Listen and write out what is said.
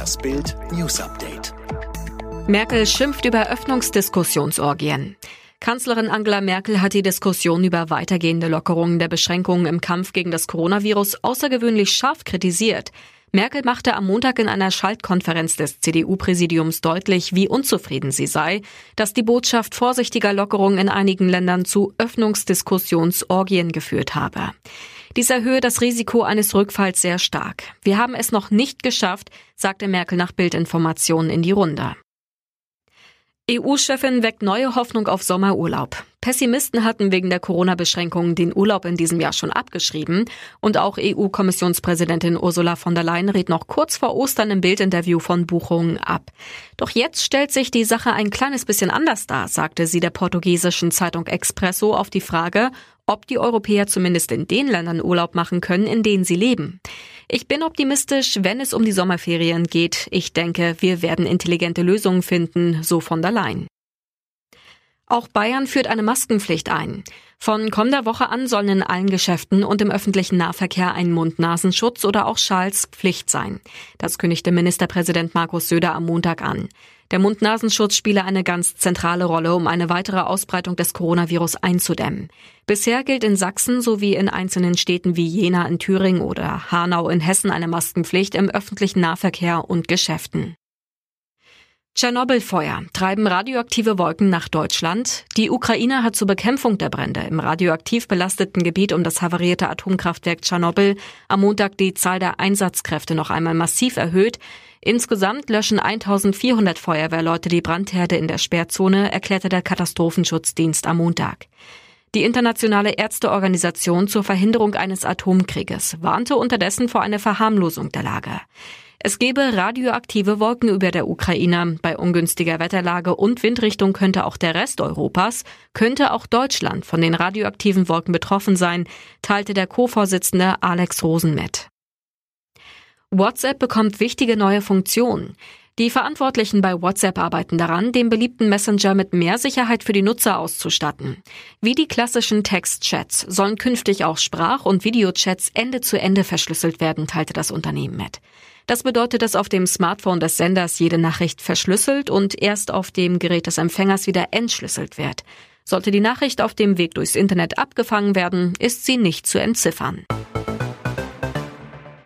Das Bild News Update. Merkel schimpft über Öffnungsdiskussionsorgien. Kanzlerin Angela Merkel hat die Diskussion über weitergehende Lockerungen der Beschränkungen im Kampf gegen das Coronavirus außergewöhnlich scharf kritisiert. Merkel machte am Montag in einer Schaltkonferenz des CDU-Präsidiums deutlich, wie unzufrieden sie sei, dass die Botschaft vorsichtiger Lockerungen in einigen Ländern zu Öffnungsdiskussionsorgien geführt habe. Dies erhöhe das Risiko eines Rückfalls sehr stark. Wir haben es noch nicht geschafft, sagte Merkel nach Bildinformationen in die Runde. EU-Chefin weckt neue Hoffnung auf Sommerurlaub. Pessimisten hatten wegen der Corona-Beschränkungen den Urlaub in diesem Jahr schon abgeschrieben. Und auch EU-Kommissionspräsidentin Ursula von der Leyen rät noch kurz vor Ostern im Bildinterview von Buchungen ab. Doch jetzt stellt sich die Sache ein kleines bisschen anders dar, sagte sie der portugiesischen Zeitung Expresso auf die Frage, ob die Europäer zumindest in den Ländern Urlaub machen können, in denen sie leben. Ich bin optimistisch, wenn es um die Sommerferien geht. Ich denke, wir werden intelligente Lösungen finden, so von der Leyen. Auch Bayern führt eine Maskenpflicht ein. Von kommender Woche an sollen in allen Geschäften und im öffentlichen Nahverkehr ein Mund-Nasenschutz oder auch Schals Pflicht sein. Das kündigte Ministerpräsident Markus Söder am Montag an. Der Mund-Nasenschutz spiele eine ganz zentrale Rolle, um eine weitere Ausbreitung des Coronavirus einzudämmen. Bisher gilt in Sachsen sowie in einzelnen Städten wie Jena in Thüringen oder Hanau in Hessen eine Maskenpflicht im öffentlichen Nahverkehr und Geschäften. Tschernobyl-Feuer treiben radioaktive Wolken nach Deutschland. Die Ukraine hat zur Bekämpfung der Brände im radioaktiv belasteten Gebiet um das havarierte Atomkraftwerk Tschernobyl am Montag die Zahl der Einsatzkräfte noch einmal massiv erhöht. Insgesamt löschen 1400 Feuerwehrleute die Brandherde in der Sperrzone, erklärte der Katastrophenschutzdienst am Montag. Die internationale Ärzteorganisation zur Verhinderung eines Atomkrieges warnte unterdessen vor einer Verharmlosung der Lage. Es gebe radioaktive Wolken über der Ukraine. Bei ungünstiger Wetterlage und Windrichtung könnte auch der Rest Europas, könnte auch Deutschland von den radioaktiven Wolken betroffen sein, teilte der Co-Vorsitzende Alex Rosen mit. WhatsApp bekommt wichtige neue Funktionen. Die Verantwortlichen bei WhatsApp arbeiten daran, den beliebten Messenger mit mehr Sicherheit für die Nutzer auszustatten. Wie die klassischen Text-Chats sollen künftig auch Sprach- und Videochats Ende zu Ende verschlüsselt werden, teilte das Unternehmen mit. Das bedeutet, dass auf dem Smartphone des Senders jede Nachricht verschlüsselt und erst auf dem Gerät des Empfängers wieder entschlüsselt wird. Sollte die Nachricht auf dem Weg durchs Internet abgefangen werden, ist sie nicht zu entziffern.